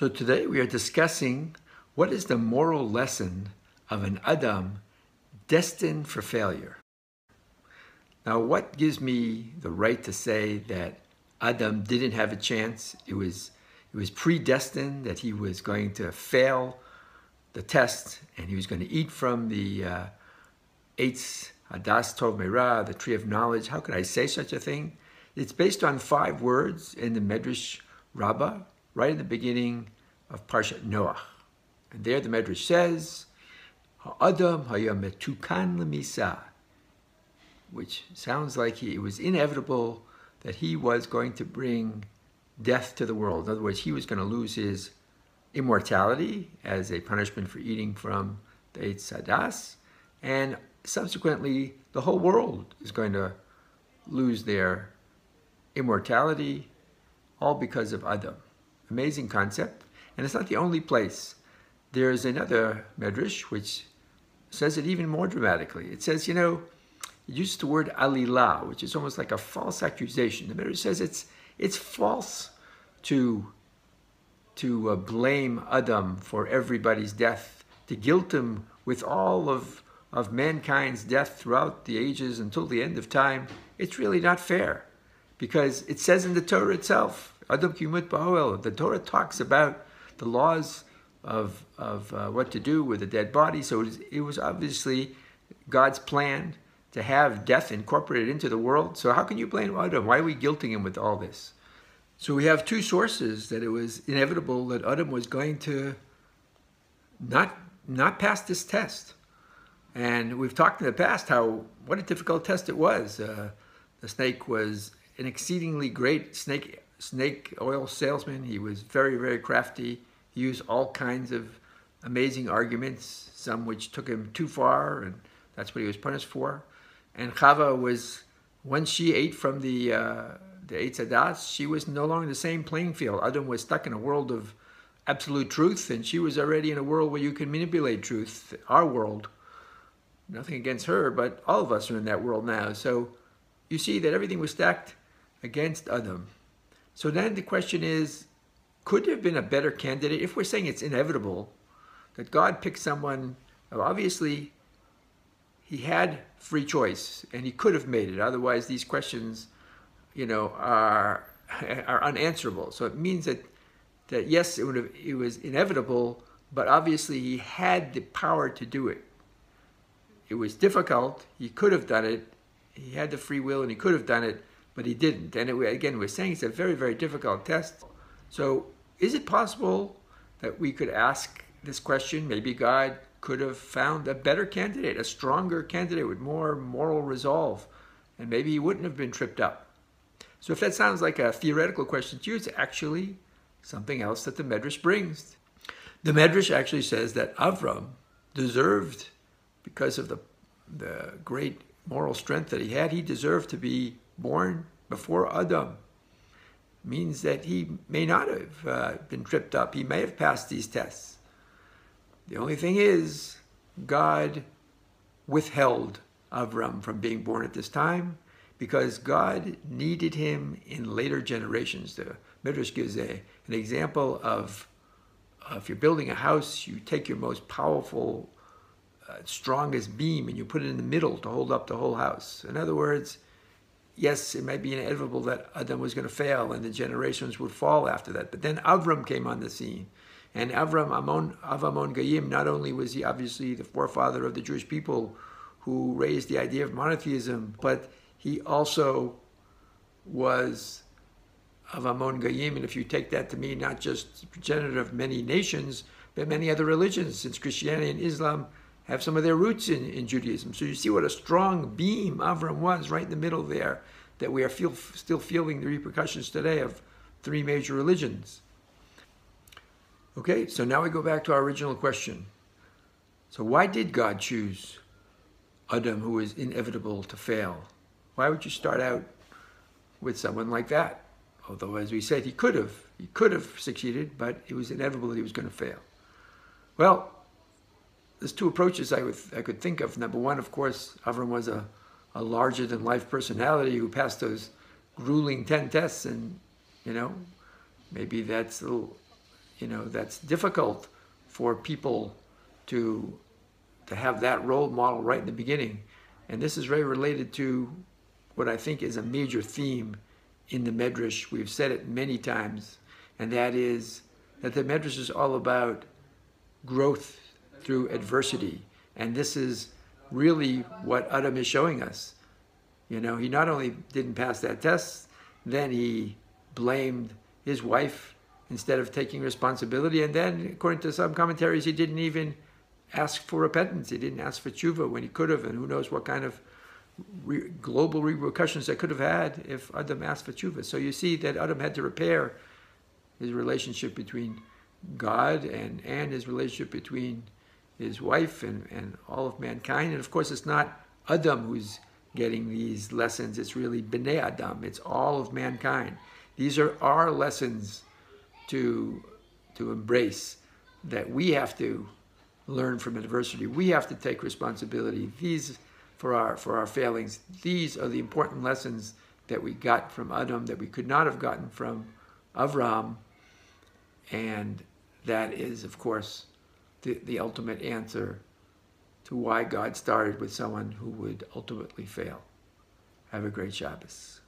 So today we are discussing what is the moral lesson of an Adam destined for failure. Now, what gives me the right to say that Adam didn't have a chance? It was, it was predestined that he was going to fail the test and he was going to eat from the uh, Eitz Hadas Tov Merah, the tree of knowledge. How could I say such a thing? It's based on five words in the Medrash Rabbah, right at the beginning of Parshat Noach. And there the Medrash says, Ha'adam hayametukan lemisa, which sounds like he, it was inevitable that he was going to bring death to the world. In other words, he was going to lose his immortality as a punishment for eating from the Eitz Hadas, and subsequently the whole world is going to lose their immortality, all because of Adam. Amazing concept, and it's not the only place. There's another medrash which says it even more dramatically. It says, you know, it uses the word alilah, which is almost like a false accusation. The medrash says it's it's false to to uh, blame Adam for everybody's death, to guilt him with all of of mankind's death throughout the ages until the end of time. It's really not fair because it says in the Torah itself, Adam Kimut Ba'oel, the Torah talks about the laws of, of uh, what to do with a dead body. So it was, it was obviously God's plan to have death incorporated into the world. So how can you blame Adam? Why are we guilting him with all this? So we have two sources that it was inevitable that Adam was going to not, not pass this test. And we've talked in the past how what a difficult test it was. Uh, the snake was an exceedingly great snake snake oil salesman. He was very, very crafty. He used all kinds of amazing arguments, some which took him too far, and that's what he was punished for. And Chava was, once she ate from the uh, the Eitz Hadas, she was no longer the same playing field. Adam was stuck in a world of absolute truth, and she was already in a world where you can manipulate truth, our world. Nothing against her, but all of us are in that world now. So you see that everything was stacked against Adam. So then the question is, could there have been a better candidate? If we're saying it's inevitable that God picked someone, obviously he had free choice and he could have made it. Otherwise, these questions, you know, are are unanswerable. So it means that that yes, it would have it was inevitable, but obviously he had the power to do it. It was difficult. He could have done it. He had the free will and he could have done it, but he didn't. And it, again, we're saying it's a very, very difficult test. So is it possible that we could ask this question? Maybe God could have found a better candidate, a stronger candidate with more moral resolve, and maybe he wouldn't have been tripped up. So if that sounds like a theoretical question to you, it's actually something else that the Medrash brings. The Medrash actually says that Avram deserved, because of the, the great moral strength that he had, he deserved to be born before Adam. Means that he may not have uh, been tripped up. He may have passed these tests. The only thing is, God withheld Avram from being born at this time because God needed him in later generations. The Midrash gives a, an example of uh, if you're building a house, you take your most powerful, uh, strongest beam and you put it in the middle to hold up the whole house. In other words, yes, it might be inevitable that Adam was going to fail and the generations would fall after that. But then Avram came on the scene. And Avram Amon, Avamon Gayim, not only was he obviously the forefather of the Jewish people who raised the idea of monotheism, but he also was Avamon Gayim. And if you take that to mean not just progenitor of many nations, but many other religions, since Christianity and Islam have some of their roots in, in Judaism. So you see what a strong beam Avram was right in the middle there, that we are feel, still feeling the repercussions today of three major religions. Okay, so now we go back to our original question. So why did God choose Adam, who is inevitable to fail? Why would you start out with someone like that? Although, as we said, he could have. He could have succeeded, but it was inevitable that he was going to fail. Well, there's two approaches I, would, I could think of. Number one, of course, Avram was a, a larger-than-life personality who passed those grueling 10 tests, and, you know, maybe that's a little you know, that's difficult for people to to have that role model right in the beginning. And this is very related to what I think is a major theme in the Medrash. We've said it many times, and that is that the Medrash is all about growth through adversity. And this is really what Adam is showing us. You know, he not only didn't pass that test, then he blamed his wife instead of taking responsibility. And then, according to some commentaries, he didn't even ask for repentance. He didn't ask for tshuva when he could have, and who knows what kind of re- global repercussions that could have had if Adam asked for tshuva. So you see that Adam had to repair his relationship between God and, and his relationship between his wife and, and all of mankind. And of course, it's not Adam who's getting these lessons, it's really Bnei Adam, it's all of mankind. These are our lessons to, to embrace that we have to learn from adversity. We have to take responsibility. These for our for our failings. These are the important lessons that we got from Adam that we could not have gotten from Avram. And that is, of course, the, the ultimate answer to why God started with someone who would ultimately fail. Have a great Shabbos.